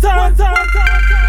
One time. One time.